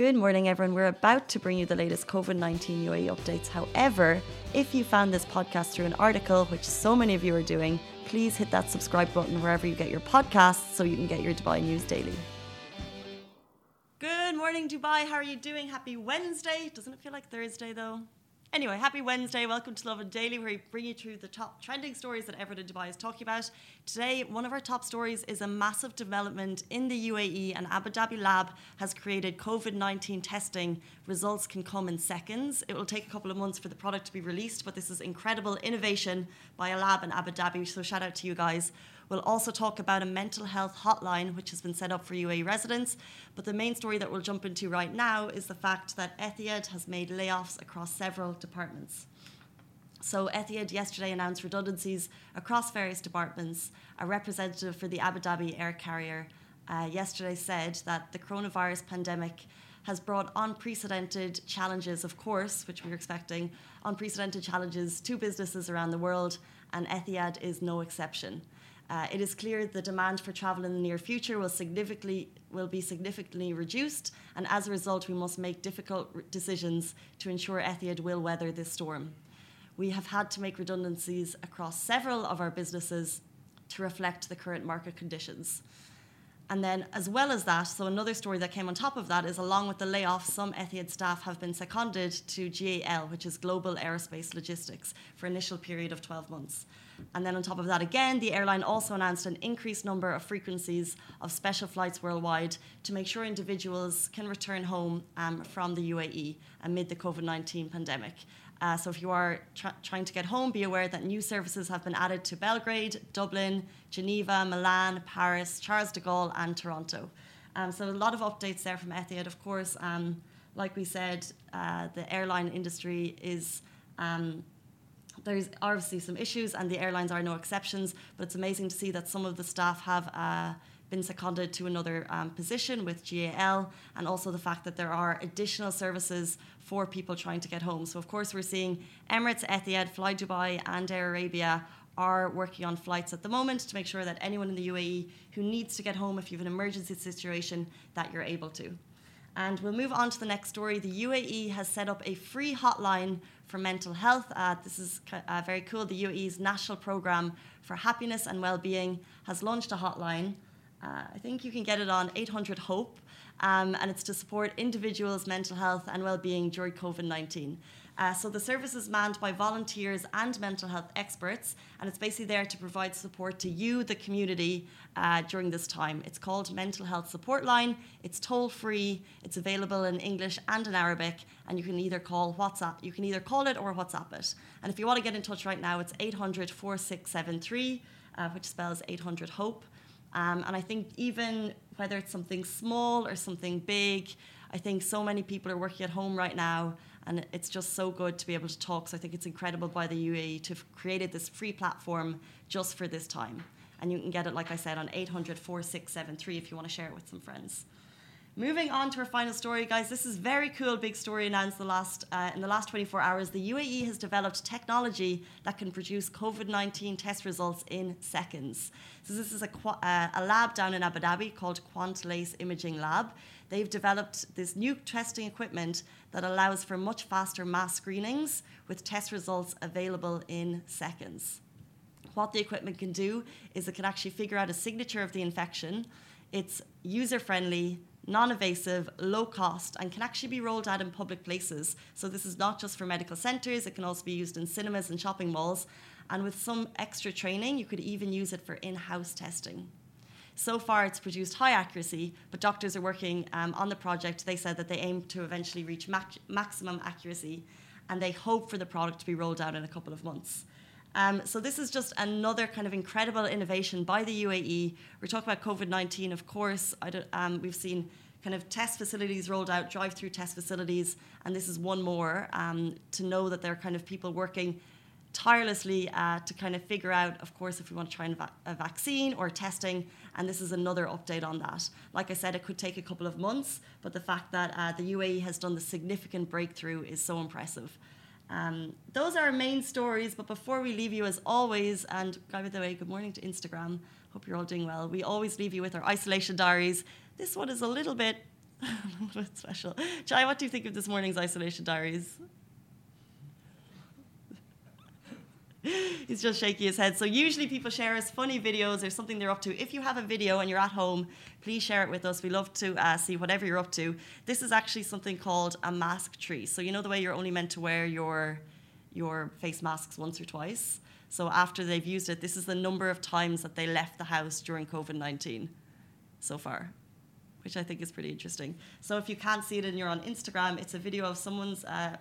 Good morning, everyone. We're about to bring you the latest COVID 19 UAE updates. However, if you found this podcast through an article, which so many of you are doing, please hit that subscribe button wherever you get your podcasts so you can get your Dubai news daily. Good morning, Dubai. How are you doing? Happy Wednesday. Doesn't it feel like Thursday, though? Anyway, happy Wednesday. Welcome to Lovin Daily, where we bring you through the top trending stories that everyone in Dubai is talking about. Today, one of our top stories is a massive development in the UAE. An Abu Dhabi lab has created COVID 19 testing. Results can come in seconds. It will take a couple of months for the product to be released, but this is incredible innovation by a lab in Abu Dhabi. So, shout out to you guys. We'll also talk about a mental health hotline which has been set up for UAE residents. But the main story that we'll jump into right now is the fact that Etihad has made layoffs across several departments. So Etihad yesterday announced redundancies across various departments. A representative for the Abu Dhabi air carrier uh, yesterday said that the coronavirus pandemic has brought unprecedented challenges, of course, which we were expecting, unprecedented challenges to businesses around the world, and Etihad is no exception. Uh, it is clear the demand for travel in the near future will significantly will be significantly reduced, and as a result, we must make difficult decisions to ensure Etihad will weather this storm. We have had to make redundancies across several of our businesses to reflect the current market conditions. And then, as well as that, so another story that came on top of that is along with the layoffs, some Etihad staff have been seconded to GAL, which is Global Aerospace Logistics, for initial period of 12 months. And then on top of that, again, the airline also announced an increased number of frequencies of special flights worldwide to make sure individuals can return home um, from the UAE amid the COVID 19 pandemic. Uh, so if you are trying to get home, be aware that new services have been added to Belgrade, Dublin, Geneva, Milan, Paris, Charles de Gaulle, and Toronto. Um, so a lot of updates there from Etihad. Of course, um, like we said, uh, the airline industry is. Um, there's obviously some issues, and the airlines are no exceptions. But it's amazing to see that some of the staff have uh, been seconded to another um, position with GAL, and also the fact that there are additional services for people trying to get home. So, of course, we're seeing Emirates, Etihad, Fly Dubai, and Air Arabia are working on flights at the moment to make sure that anyone in the UAE who needs to get home if you have an emergency situation that you're able to. And we'll move on to the next story. The UAE has set up a free hotline for mental health. Uh, this is uh, very cool. The UAE's national program for happiness and well-being has launched a hotline uh, I think you can get it on 800 Hope, um, and it's to support individuals' mental health and well-being during COVID-19. Uh, so the service is manned by volunteers and mental health experts, and it's basically there to provide support to you, the community, uh, during this time. It's called Mental Health Support Line. It's toll free. It's available in English and in Arabic, and you can either call WhatsApp. You can either call it or WhatsApp it. And if you want to get in touch right now, it's 800 4673, uh, which spells 800 Hope. Um, and I think even whether it's something small or something big, I think so many people are working at home right now, and it's just so good to be able to talk. So I think it's incredible by the UAE to have created this free platform just for this time. And you can get it, like I said, on 800 4673 if you want to share it with some friends. Moving on to our final story, guys. This is very cool. Big story announced the last uh, in the last 24 hours. The UAE has developed technology that can produce COVID-19 test results in seconds. So this is a, uh, a lab down in Abu Dhabi called QuantLase Imaging Lab. They've developed this new testing equipment that allows for much faster mass screenings with test results available in seconds. What the equipment can do is it can actually figure out a signature of the infection. It's user friendly non invasive, low cost, and can actually be rolled out in public places. So, this is not just for medical centres, it can also be used in cinemas and shopping malls. And with some extra training, you could even use it for in house testing. So far, it's produced high accuracy, but doctors are working um, on the project. They said that they aim to eventually reach mac- maximum accuracy, and they hope for the product to be rolled out in a couple of months. Um, so this is just another kind of incredible innovation by the UAE. We're talking about COVID nineteen, of course. Um, we've seen kind of test facilities rolled out, drive-through test facilities, and this is one more um, to know that there are kind of people working tirelessly uh, to kind of figure out, of course, if we want to try va- a vaccine or testing, and this is another update on that. Like I said, it could take a couple of months, but the fact that uh, the UAE has done the significant breakthrough is so impressive. Um, those are our main stories. But before we leave you, as always, and by the way, good morning to Instagram. Hope you're all doing well. We always leave you with our isolation diaries. This one is a little bit What's special? Chai, what do you think of this morning's isolation diaries? He's just shaking his head. So usually people share us funny videos or something they're up to. If you have a video and you're at home, please share it with us. We love to uh, see whatever you're up to. This is actually something called a mask tree. So you know the way you're only meant to wear your your face masks once or twice. So after they've used it, this is the number of times that they left the house during COVID 19 so far, which I think is pretty interesting. So if you can't see it and you're on Instagram, it's a video of someone's uh,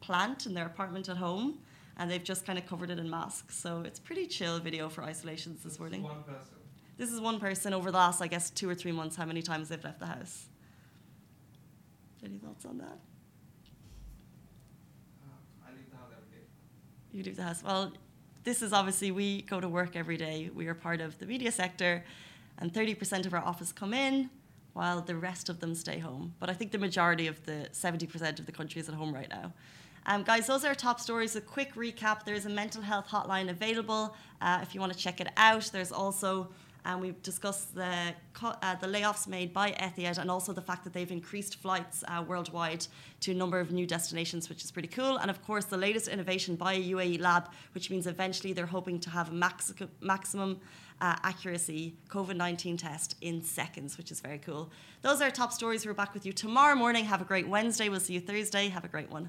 plant in their apartment at home and they've just kind of covered it in masks. So it's pretty chill video for isolations this morning. One person. This is one person over the last, I guess, two or three months, how many times they've left the house. Any thoughts on that? Uh, I leave the house every day. You leave the house. Well, this is obviously we go to work every day. We are part of the media sector, and 30% of our office come in, while the rest of them stay home. But I think the majority of the 70% of the country is at home right now. Um, guys, those are our top stories. A quick recap there is a mental health hotline available uh, if you want to check it out. There's also and we've discussed the uh, the layoffs made by Etihad and also the fact that they've increased flights uh, worldwide to a number of new destinations, which is pretty cool. And of course, the latest innovation by UAE lab, which means eventually they're hoping to have a max- maximum uh, accuracy COVID 19 test in seconds, which is very cool. Those are our top stories. We're back with you tomorrow morning. Have a great Wednesday. We'll see you Thursday. Have a great one.